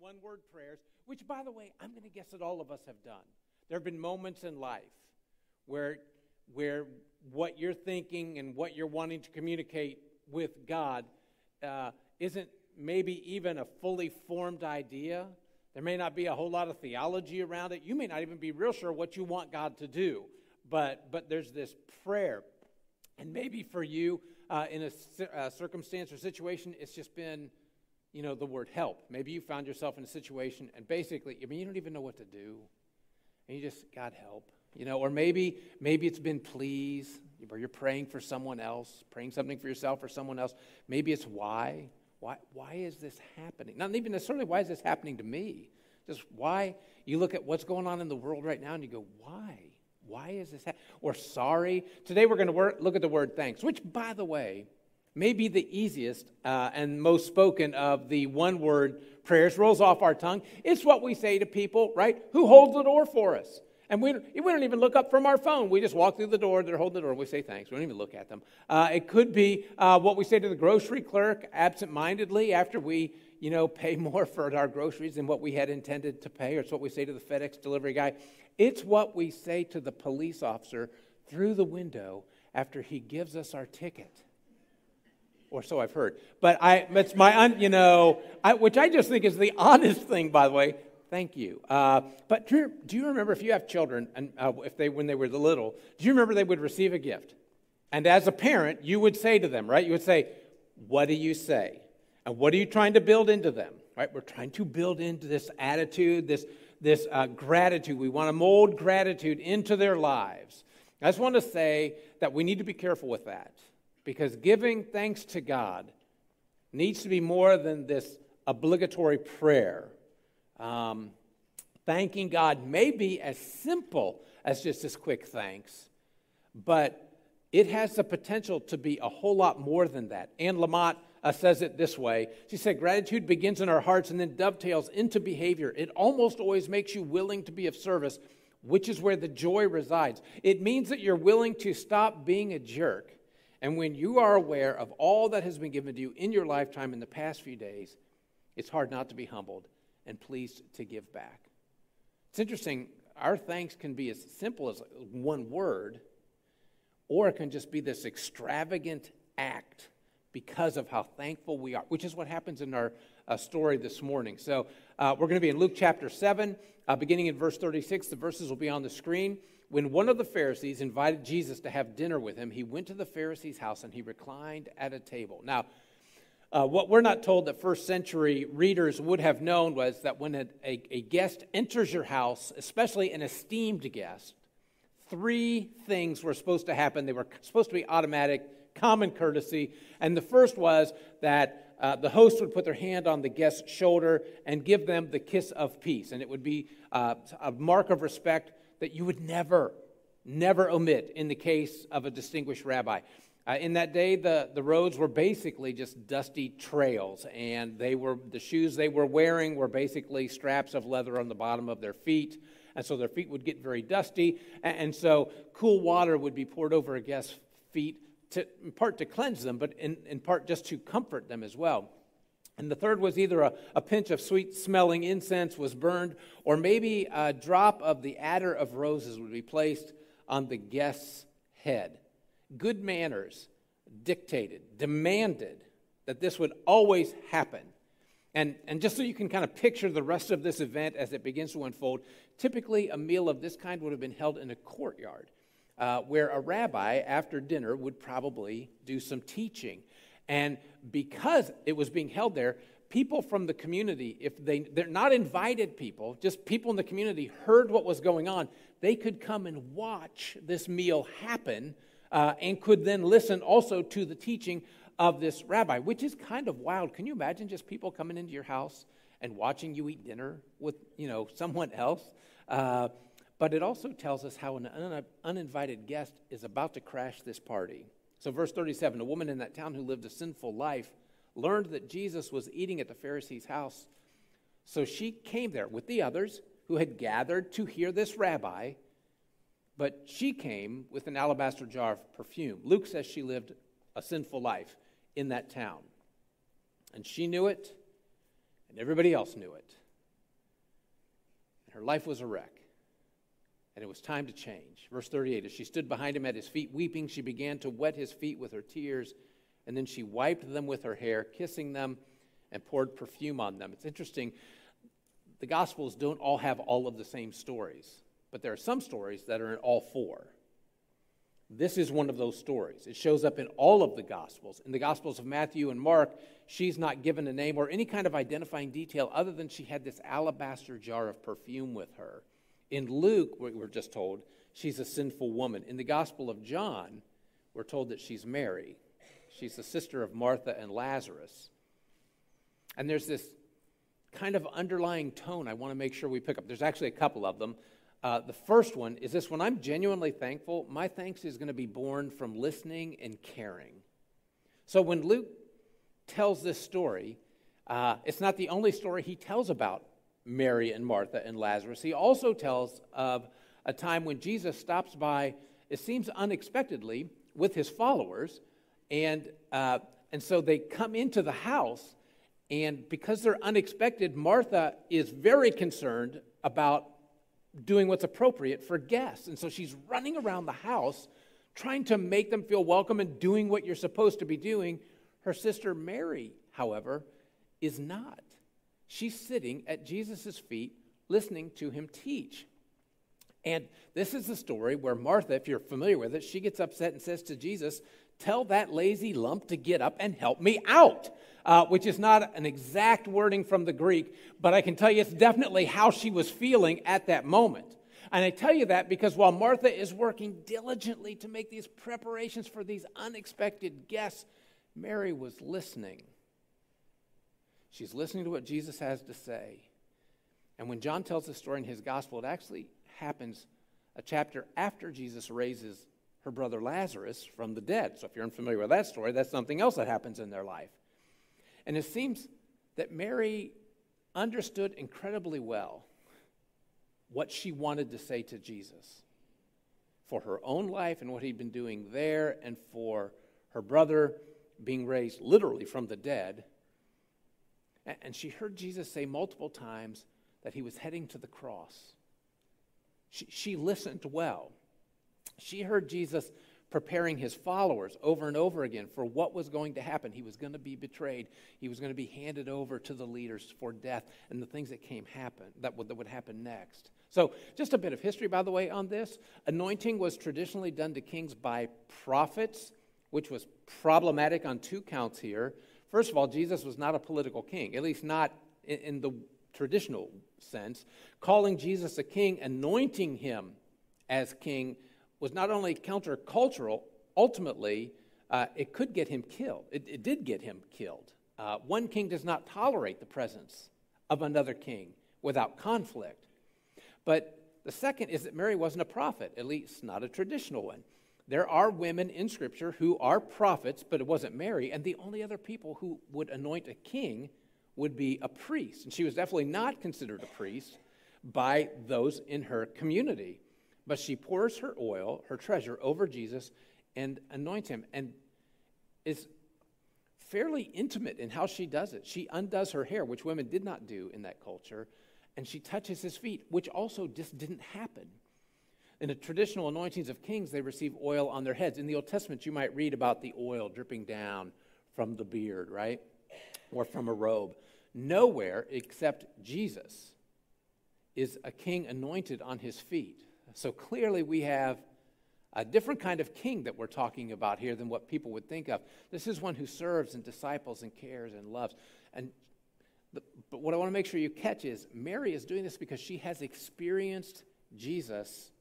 one word prayers, which, by the way, I'm going to guess that all of us have done. There have been moments in life where, where what you're thinking and what you're wanting to communicate with God uh, isn't maybe even a fully formed idea. There may not be a whole lot of theology around it. You may not even be real sure what you want God to do. But, but there's this prayer. And maybe for you, uh, in a, a circumstance or situation, it's just been, you know, the word help. Maybe you found yourself in a situation and basically, I mean, you don't even know what to do. And you just, God help. You know, or maybe maybe it's been please, or you're praying for someone else, praying something for yourself or someone else. Maybe it's why. Why, why is this happening? Not even necessarily why is this happening to me. Just why you look at what's going on in the world right now and you go, why? Why is this happening? Or sorry. Today we're going to work, look at the word thanks, which, by the way, may be the easiest uh, and most spoken of the one word prayers, rolls off our tongue. It's what we say to people, right? Who holds the door for us. And we, we don't even look up from our phone. We just walk through the door, they're holding the door, we say thanks. We don't even look at them. Uh, it could be uh, what we say to the grocery clerk absentmindedly after we, you know, pay more for our groceries than what we had intended to pay, or it's what we say to the FedEx delivery guy. It's what we say to the police officer through the window after he gives us our ticket or so I've heard. But I, it's my, you know, I, which I just think is the honest thing, by the way. Thank you. Uh, but do you, do you, remember if you have children, and uh, if they when they were little, do you remember they would receive a gift? And as a parent, you would say to them, right? You would say, "What do you say?" And what are you trying to build into them? Right? We're trying to build into this attitude, this this uh, gratitude. We want to mold gratitude into their lives. I just want to say that we need to be careful with that because giving thanks to God needs to be more than this obligatory prayer um, thanking God may be as simple as just this quick thanks, but it has the potential to be a whole lot more than that. Anne Lamott uh, says it this way She said, Gratitude begins in our hearts and then dovetails into behavior. It almost always makes you willing to be of service, which is where the joy resides. It means that you're willing to stop being a jerk. And when you are aware of all that has been given to you in your lifetime in the past few days, it's hard not to be humbled and pleased to give back. It's interesting, our thanks can be as simple as one word, or it can just be this extravagant act because of how thankful we are, which is what happens in our uh, story this morning. So uh, we're going to be in Luke chapter 7, uh, beginning in verse 36. The verses will be on the screen. When one of the Pharisees invited Jesus to have dinner with him, he went to the Pharisee's house and he reclined at a table. Now, uh, what we're not told that first century readers would have known was that when a, a, a guest enters your house, especially an esteemed guest, three things were supposed to happen. They were supposed to be automatic, common courtesy. And the first was that uh, the host would put their hand on the guest's shoulder and give them the kiss of peace. And it would be uh, a mark of respect that you would never, never omit in the case of a distinguished rabbi. Uh, in that day, the, the roads were basically just dusty trails, and they were the shoes they were wearing were basically straps of leather on the bottom of their feet, and so their feet would get very dusty, and, and so cool water would be poured over a guest's feet, to, in part to cleanse them, but in, in part just to comfort them as well. And the third was either a, a pinch of sweet smelling incense was burned, or maybe a drop of the attar of roses would be placed on the guest's head good manners dictated, demanded that this would always happen. And, and just so you can kind of picture the rest of this event as it begins to unfold, typically a meal of this kind would have been held in a courtyard uh, where a rabbi, after dinner, would probably do some teaching. And because it was being held there, people from the community, if they, they're not invited people, just people in the community heard what was going on, they could come and watch this meal happen uh, and could then listen also to the teaching of this rabbi, which is kind of wild. Can you imagine just people coming into your house and watching you eat dinner with you know someone else? Uh, but it also tells us how an un- uninvited guest is about to crash this party. So, verse 37 a woman in that town who lived a sinful life learned that Jesus was eating at the Pharisee's house. So she came there with the others who had gathered to hear this rabbi but she came with an alabaster jar of perfume. Luke says she lived a sinful life in that town. And she knew it, and everybody else knew it. And Her life was a wreck. And it was time to change. Verse 38 As she stood behind him at his feet, weeping, she began to wet his feet with her tears, and then she wiped them with her hair, kissing them, and poured perfume on them. It's interesting. The Gospels don't all have all of the same stories, but there are some stories that are in all four. This is one of those stories. It shows up in all of the Gospels. In the Gospels of Matthew and Mark, she's not given a name or any kind of identifying detail other than she had this alabaster jar of perfume with her. In Luke, we're just told, she's a sinful woman. In the Gospel of John, we're told that she's Mary. She's the sister of Martha and Lazarus. And there's this kind of underlying tone I want to make sure we pick up. There's actually a couple of them. Uh, the first one is this when I'm genuinely thankful, my thanks is going to be born from listening and caring. So when Luke tells this story, uh, it's not the only story he tells about Mary and Martha and Lazarus. He also tells of a time when Jesus stops by, it seems unexpectedly, with his followers. And, uh, and so they come into the house, and because they're unexpected, Martha is very concerned about doing what's appropriate for guests. And so she's running around the house trying to make them feel welcome and doing what you're supposed to be doing. Her sister Mary, however, is not. She's sitting at Jesus' feet listening to him teach. And this is the story where Martha, if you're familiar with it, she gets upset and says to Jesus, Tell that lazy lump to get up and help me out uh, which is not an exact wording from the Greek, but I can tell you it's definitely how she was feeling at that moment. And I tell you that because while Martha is working diligently to make these preparations for these unexpected guests, Mary was listening. She's listening to what Jesus has to say. And when John tells the story in his gospel, it actually happens a chapter after Jesus raises her brother Lazarus from the dead. So if you're unfamiliar with that story, that's something else that happens in their life. And it seems that Mary understood incredibly well what she wanted to say to Jesus for her own life and what he'd been doing there, and for her brother being raised literally from the dead. And she heard Jesus say multiple times that he was heading to the cross. She, she listened well. She heard Jesus preparing his followers over and over again for what was going to happen. He was going to be betrayed. He was going to be handed over to the leaders for death and the things that came happen that would, that would happen next. So, just a bit of history, by the way, on this. Anointing was traditionally done to kings by prophets, which was problematic on two counts here. First of all, Jesus was not a political king, at least not in, in the traditional sense. Calling Jesus a king, anointing him as king, was not only countercultural, ultimately, uh, it could get him killed. It, it did get him killed. Uh, one king does not tolerate the presence of another king without conflict. But the second is that Mary wasn't a prophet, at least not a traditional one. There are women in Scripture who are prophets, but it wasn't Mary, and the only other people who would anoint a king would be a priest. And she was definitely not considered a priest by those in her community. But she pours her oil, her treasure, over Jesus and anoints him, and is fairly intimate in how she does it. She undoes her hair, which women did not do in that culture, and she touches his feet, which also just didn't happen. In the traditional anointings of kings, they receive oil on their heads. In the Old Testament, you might read about the oil dripping down from the beard, right? Or from a robe. Nowhere except Jesus is a king anointed on his feet. So clearly, we have a different kind of king that we're talking about here than what people would think of. This is one who serves and disciples and cares and loves. And the, but what I want to make sure you catch is Mary is doing this because she has experienced Jesus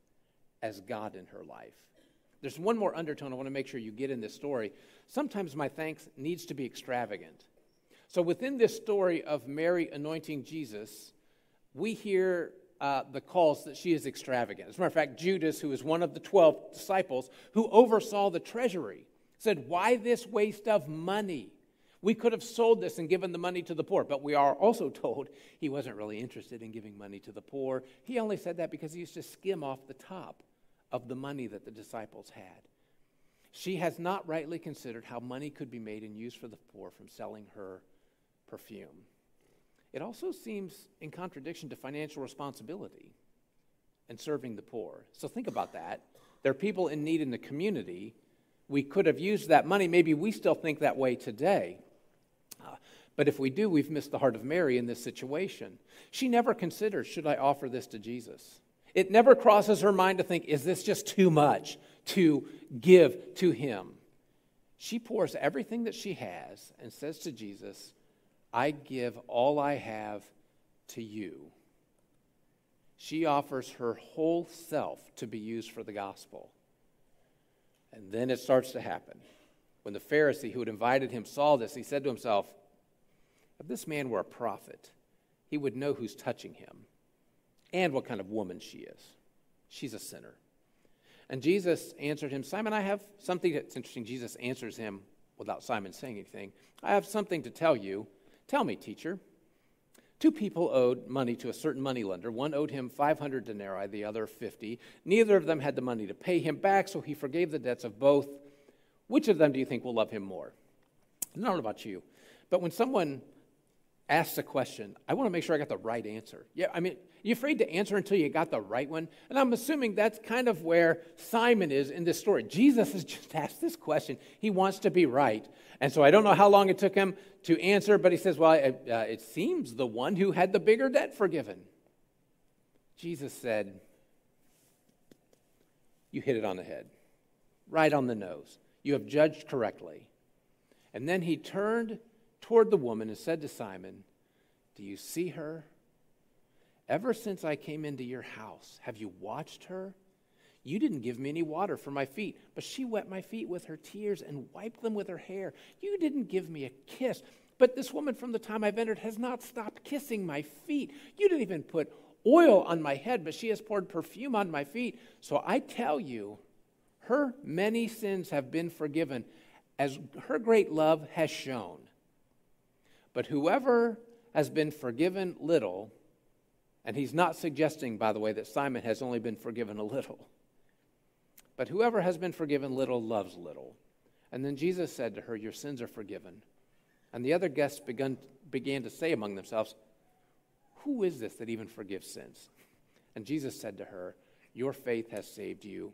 as God in her life. There's one more undertone I want to make sure you get in this story. Sometimes my thanks needs to be extravagant. So within this story of Mary anointing Jesus, we hear uh, the calls that she is extravagant. As a matter of fact, Judas, who is one of the 12 disciples who oversaw the treasury, said, Why this waste of money? We could have sold this and given the money to the poor, but we are also told he wasn't really interested in giving money to the poor. He only said that because he used to skim off the top of the money that the disciples had. She has not rightly considered how money could be made and used for the poor from selling her perfume. it also seems in contradiction to financial responsibility and serving the poor. So think about that. There are people in need in the community. We could have used that money. Maybe we still think that way today. Uh, but if we do, we've missed the heart of Mary in this situation. She never considers, should I offer this to Jesus? It never crosses her mind to think, is this just too much to give to him? She pours everything that she has and says to Jesus, I give all I have to you. She offers her whole self to be used for the gospel. And then it starts to happen. When the Pharisee who had invited him saw this, he said to himself, If this man were a prophet, he would know who's touching him and what kind of woman she is. She's a sinner. And Jesus answered him, Simon, I have something that's interesting. Jesus answers him without Simon saying anything. I have something to tell you. Tell me, teacher. Two people owed money to a certain moneylender. One owed him 500 denarii, the other 50. Neither of them had the money to pay him back, so he forgave the debts of both. Which of them do you think will love him more? I don't know about you, but when someone asks a question, I want to make sure I got the right answer. Yeah, I mean, you afraid to answer until you got the right one? And I'm assuming that's kind of where Simon is in this story. Jesus has just asked this question. He wants to be right. And so I don't know how long it took him to answer, but he says, Well, it, uh, it seems the one who had the bigger debt forgiven. Jesus said, You hit it on the head, right on the nose. You have judged correctly. And then he turned toward the woman and said to Simon, Do you see her? Ever since I came into your house, have you watched her? You didn't give me any water for my feet, but she wet my feet with her tears and wiped them with her hair. You didn't give me a kiss, but this woman from the time I've entered has not stopped kissing my feet. You didn't even put oil on my head, but she has poured perfume on my feet. So I tell you, her many sins have been forgiven, as her great love has shown. But whoever has been forgiven little, and he's not suggesting, by the way, that Simon has only been forgiven a little. But whoever has been forgiven little loves little. And then Jesus said to her, Your sins are forgiven. And the other guests begun, began to say among themselves, Who is this that even forgives sins? And Jesus said to her, Your faith has saved you.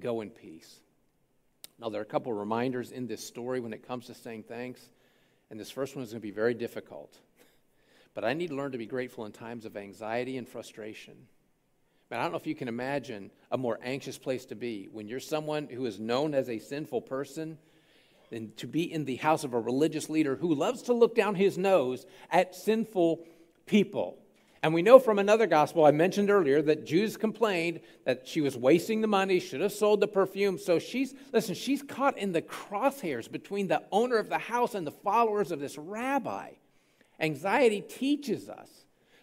Go in peace. Now, there are a couple of reminders in this story when it comes to saying thanks. And this first one is going to be very difficult. But I need to learn to be grateful in times of anxiety and frustration. But I don't know if you can imagine a more anxious place to be when you're someone who is known as a sinful person and to be in the house of a religious leader who loves to look down his nose at sinful people. And we know from another gospel I mentioned earlier that Judas complained that she was wasting the money, should have sold the perfume. So she's, listen, she's caught in the crosshairs between the owner of the house and the followers of this rabbi. Anxiety teaches us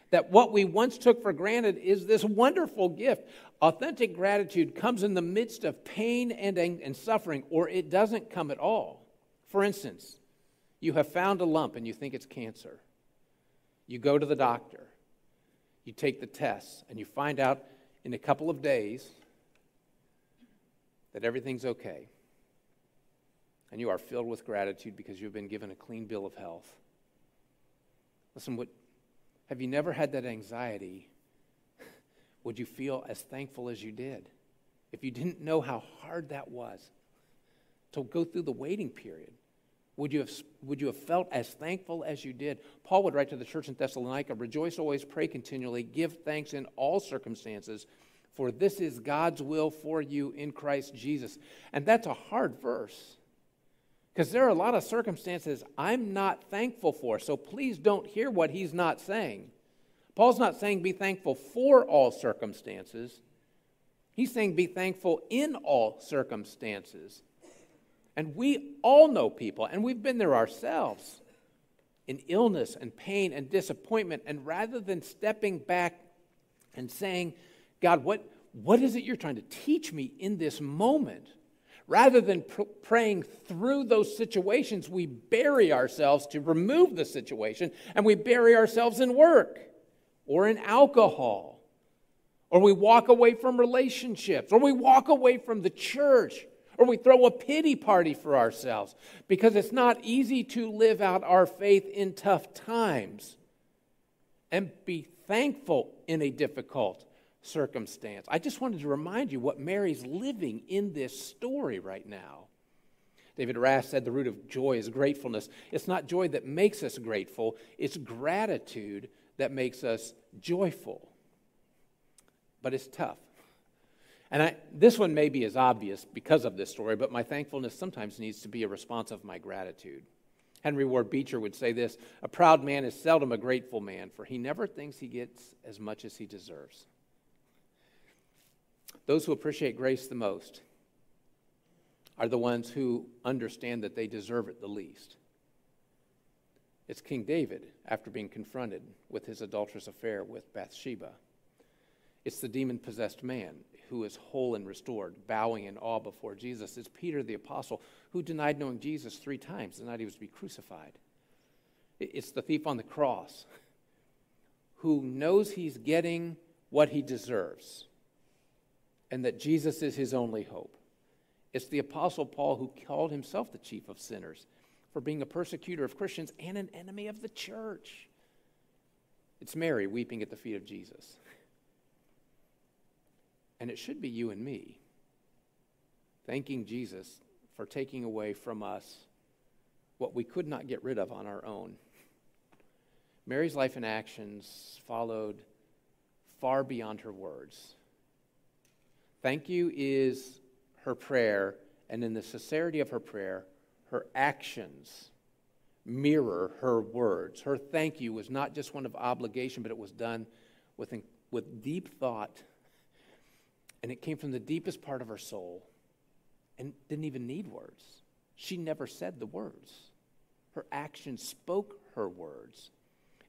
that what we once took for granted is this wonderful gift. Authentic gratitude comes in the midst of pain and, and suffering, or it doesn't come at all. For instance, you have found a lump and you think it's cancer. You go to the doctor, you take the tests, and you find out in a couple of days that everything's okay. And you are filled with gratitude because you've been given a clean bill of health. Listen, what, have you never had that anxiety? Would you feel as thankful as you did? If you didn't know how hard that was to go through the waiting period, would you, have, would you have felt as thankful as you did? Paul would write to the church in Thessalonica Rejoice always, pray continually, give thanks in all circumstances, for this is God's will for you in Christ Jesus. And that's a hard verse. Because there are a lot of circumstances I'm not thankful for. So please don't hear what he's not saying. Paul's not saying be thankful for all circumstances. He's saying be thankful in all circumstances. And we all know people, and we've been there ourselves, in illness and pain and disappointment. And rather than stepping back and saying, God, what, what is it you're trying to teach me in this moment? Rather than pr- praying through those situations, we bury ourselves to remove the situation, and we bury ourselves in work or in alcohol, or we walk away from relationships, or we walk away from the church, or we throw a pity party for ourselves because it's not easy to live out our faith in tough times. and be thankful in a difficult circumstance. I just wanted to remind you what Mary's living in this story right now. David Rast said the root of joy is gratefulness. It's not joy that makes us grateful, it's gratitude that makes us joyful. But it's tough. And I, this one may be as obvious because of this story, but my thankfulness sometimes needs to be a response of my gratitude. Henry Ward Beecher would say this A proud man is seldom a grateful man, for he never thinks he gets as much as he deserves. Those who appreciate grace the most are the ones who understand that they deserve it the least. It's King David after being confronted with his adulterous affair with Bathsheba. It's the demon possessed man who is whole and restored, bowing in awe before Jesus. It's Peter the apostle who denied knowing Jesus three times the night he was to be crucified. It's the thief on the cross who knows he's getting what he deserves and that Jesus is his only hope. It's the apostle Paul who called himself the chief of sinners for being a persecutor of Christians and an enemy of the church. It's Mary weeping at the feet of Jesus. And it should be you and me thanking Jesus for taking away from us what we could not get rid of on our own. Mary's life and actions followed far beyond her words. Thank you is her prayer, and in the sincerity of her prayer, her actions mirror her words. Her thank you was not just one of obligation, but it was done with, with deep thought and it came from the deepest part of her soul and didn't even need words. She never said the words. Her actions spoke her words.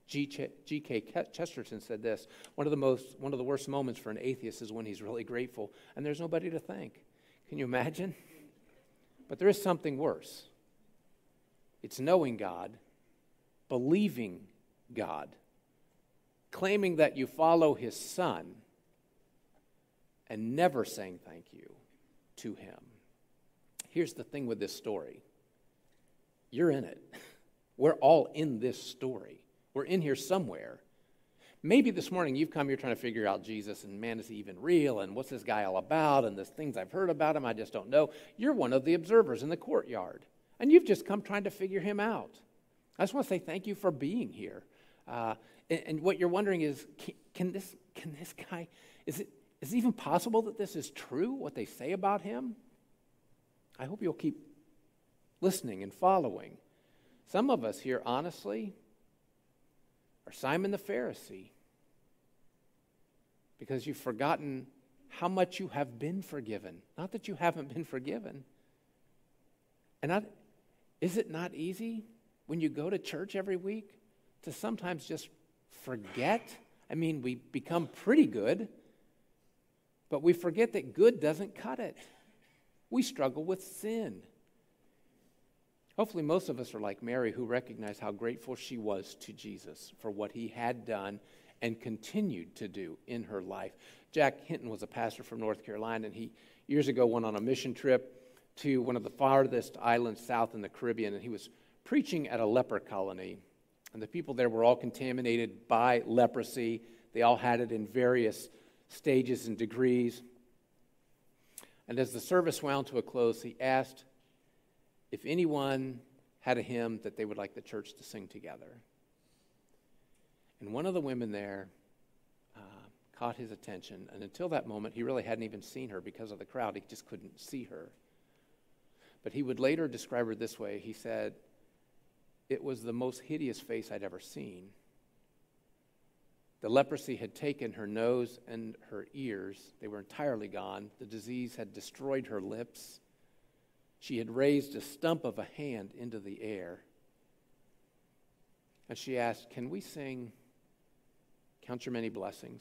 G.K. Chesterton said this one of, the most, one of the worst moments for an atheist is when he's really grateful and there's nobody to thank. Can you imagine? But there is something worse it's knowing God, believing God, claiming that you follow his son and never saying thank you to him. Here's the thing with this story you're in it. We're all in this story. We're in here somewhere. Maybe this morning you've come here trying to figure out Jesus and man, is he even real? And what's this guy all about? And the things I've heard about him, I just don't know. You're one of the observers in the courtyard. And you've just come trying to figure him out. I just want to say thank you for being here. Uh, and, and, what you're wondering is can, can, this, can this guy, is it, is it even possible that this is true, what they say about him? I hope you'll keep listening and following. Some of us here, honestly, are Simon the Pharisee because you've forgotten how much you have been forgiven. Not that you haven't been forgiven. And is it not easy when you go to church every week to sometimes just forget? I mean, we become pretty good but we forget that good doesn't cut it. We struggle with sin. Hopefully, most of us are like Mary, who recognized how grateful she was to Jesus for what he had done and continued to do in her life. Jack Hinton was a pastor from North Carolina, and he years ago went on a mission trip to one of the farthest islands south in the Caribbean, and he was preaching at a leper colony. And the people there were all contaminated by leprosy. They all had it in various stages and degrees. And as the service wound to a close, he asked if anyone had a hymn that they would like the church to sing together. And one of the women there uh, caught his attention. And until that moment, he really hadn't even seen her because of the crowd. He just couldn't see her. But he would later describe her this way He said, It was the most hideous face I'd ever seen. The leprosy had taken her nose and her ears, they were entirely gone. The disease had destroyed her lips. She had raised a stump of a hand into the air. And she asked, Can we sing Count Your Many Blessings?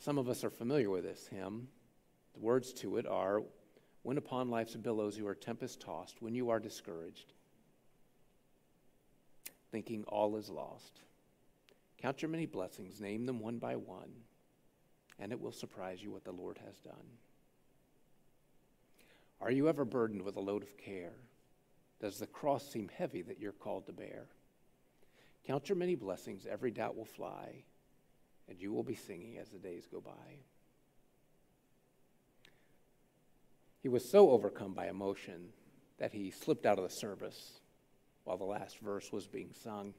Some of us are familiar with this hymn. The words to it are When upon life's billows you are tempest tossed, when you are discouraged, thinking all is lost. Count your many blessings, name them one by one, and it will surprise you what the Lord has done. Are you ever burdened with a load of care? Does the cross seem heavy that you're called to bear? Count your many blessings, every doubt will fly, and you will be singing as the days go by. He was so overcome by emotion that he slipped out of the service while the last verse was being sung.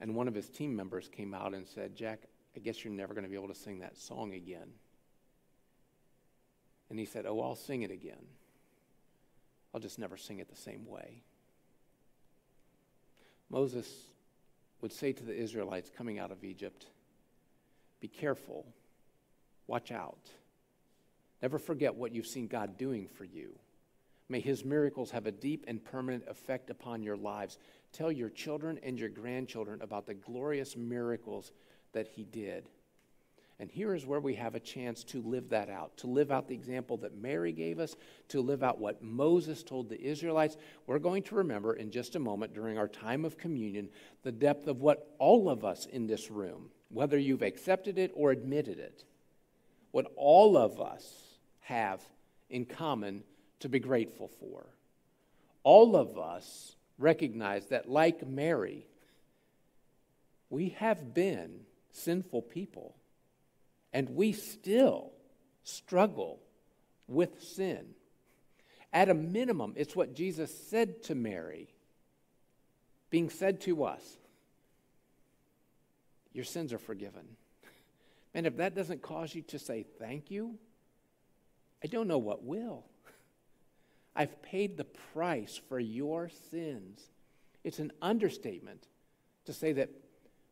And one of his team members came out and said, Jack, I guess you're never going to be able to sing that song again. And he said, Oh, I'll sing it again. I'll just never sing it the same way. Moses would say to the Israelites coming out of Egypt, Be careful, watch out. Never forget what you've seen God doing for you. May his miracles have a deep and permanent effect upon your lives. Tell your children and your grandchildren about the glorious miracles that he did. And here is where we have a chance to live that out, to live out the example that Mary gave us, to live out what Moses told the Israelites. We're going to remember in just a moment during our time of communion the depth of what all of us in this room, whether you've accepted it or admitted it, what all of us have in common to be grateful for. All of us recognize that, like Mary, we have been sinful people and we still struggle with sin. At a minimum, it's what Jesus said to Mary, being said to us Your sins are forgiven. And if that doesn't cause you to say thank you, I don't know what will. I've paid the price for your sins. It's an understatement to say that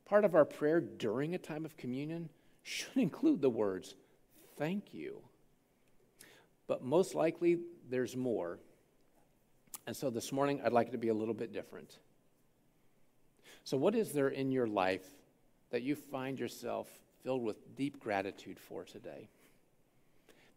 part of our prayer during a time of communion should include the words, thank you. But most likely, there's more. And so this morning, I'd like it to be a little bit different. So, what is there in your life that you find yourself filled with deep gratitude for today?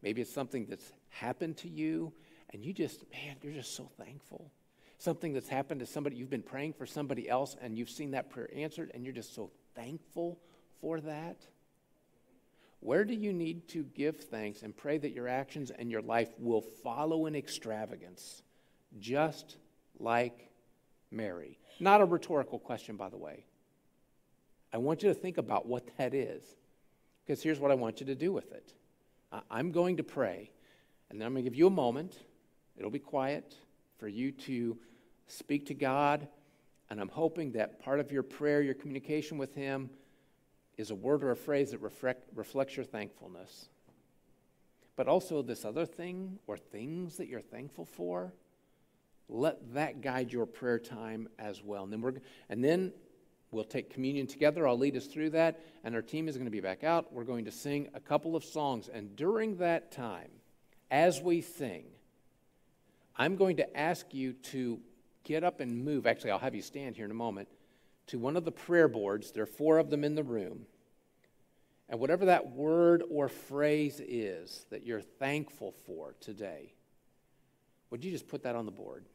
Maybe it's something that's happened to you, and you just, man, you're just so thankful. Something that's happened to somebody, you've been praying for somebody else, and you've seen that prayer answered, and you're just so thankful for that. Where do you need to give thanks and pray that your actions and your life will follow in extravagance, just like Mary? Not a rhetorical question, by the way. I want you to think about what that is, because here's what I want you to do with it. I'm going to pray, and then I'm going to give you a moment. It'll be quiet for you to speak to God, and I'm hoping that part of your prayer, your communication with Him, is a word or a phrase that reflect, reflects your thankfulness. But also, this other thing or things that you're thankful for, let that guide your prayer time as well. And then, we're, and then we'll take communion together. I'll lead us through that, and our team is going to be back out. We're going to sing a couple of songs. And during that time, as we sing, I'm going to ask you to get up and move. Actually, I'll have you stand here in a moment to one of the prayer boards. There are four of them in the room. And whatever that word or phrase is that you're thankful for today, would you just put that on the board?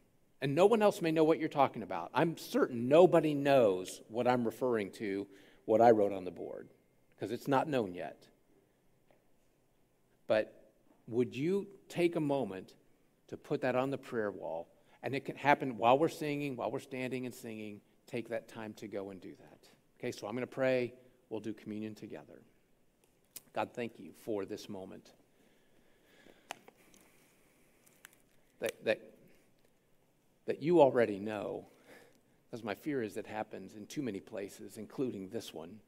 And no one else may know what you're talking about. I'm certain nobody knows what I'm referring to, what I wrote on the board, because it's not known yet. But would you take a moment to put that on the prayer wall? And it can happen while we're singing, while we're standing and singing take that time to go and do that. Okay, so I'm going to pray. We'll do communion together. God, thank you for this moment. That, that, that you already know, because my fear is that happens in too many places, including this one.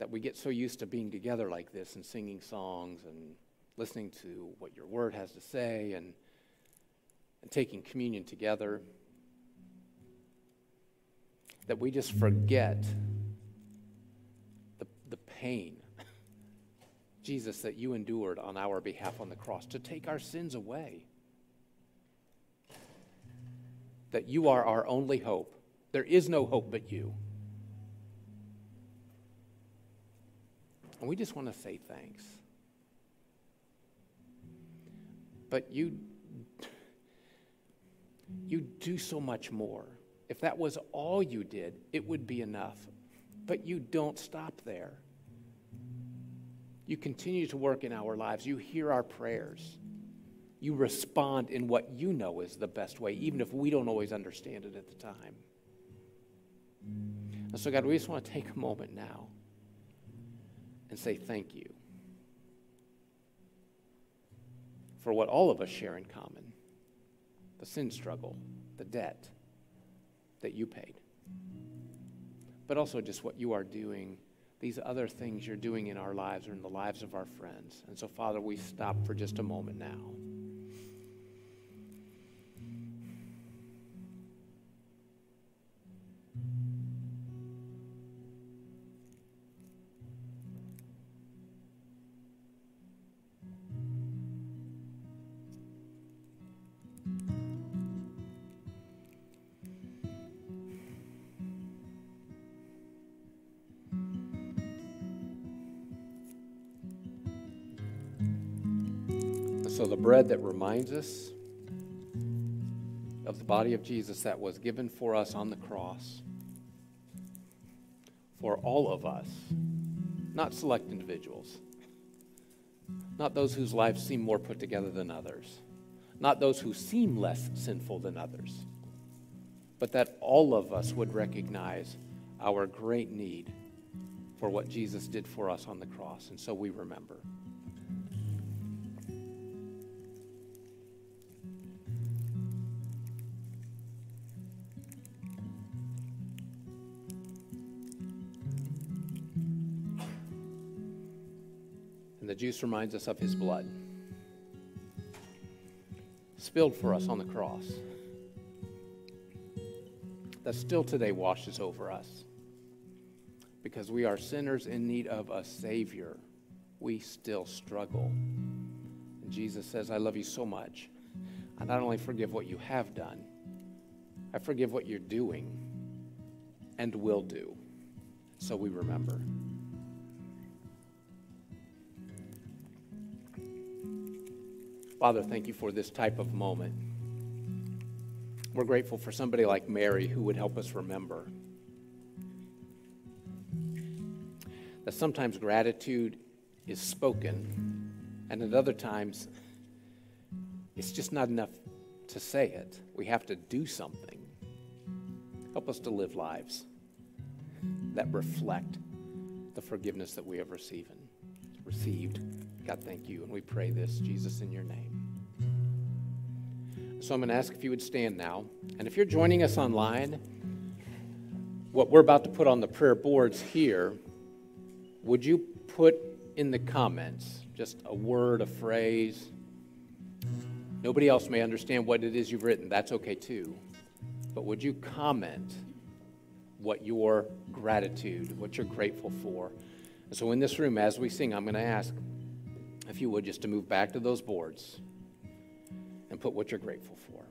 That we get so used to being together like this and singing songs and listening to what your word has to say and, and taking communion together that we just forget the, the pain, Jesus, that you endured on our behalf on the cross to take our sins away. That you are our only hope. There is no hope but you. And we just want to say thanks. But you, you do so much more. If that was all you did, it would be enough. But you don't stop there. You continue to work in our lives. You hear our prayers. you respond in what you know is the best way, even if we don't always understand it at the time. And so, God, we just want to take a moment now and say thank you for what all of us share in common the sin struggle, the debt that you paid, but also just what you are doing, these other things you're doing in our lives or in the lives of our friends. And so, Father, we stop for just a moment now. So, the bread that reminds us of the body of Jesus that was given for us on the cross, for all of us, not select individuals, not those whose lives seem more put together than others, not those who seem less sinful than others, but that all of us would recognize our great need for what Jesus did for us on the cross. And so we remember. And the juice reminds us of his blood spilled for us on the cross that still today washes over us. Because we are sinners in need of a Savior, we still struggle. And Jesus says, I love you so much. I not only forgive what you have done, I forgive what you're doing and will do. So we remember. Father, thank you for this type of moment. We're grateful for somebody like Mary who would help us remember that sometimes gratitude is spoken, and at other times it's just not enough to say it. We have to do something. Help us to live lives that reflect the forgiveness that we have received. Received. God, thank you. And we pray this, Jesus, in your name. So I'm going to ask if you would stand now. And if you're joining us online, what we're about to put on the prayer boards here, would you put in the comments just a word, a phrase? Nobody else may understand what it is you've written. That's okay too. But would you comment what your gratitude, what you're grateful for? And so in this room, as we sing, I'm going to ask if you would, just to move back to those boards and put what you're grateful for.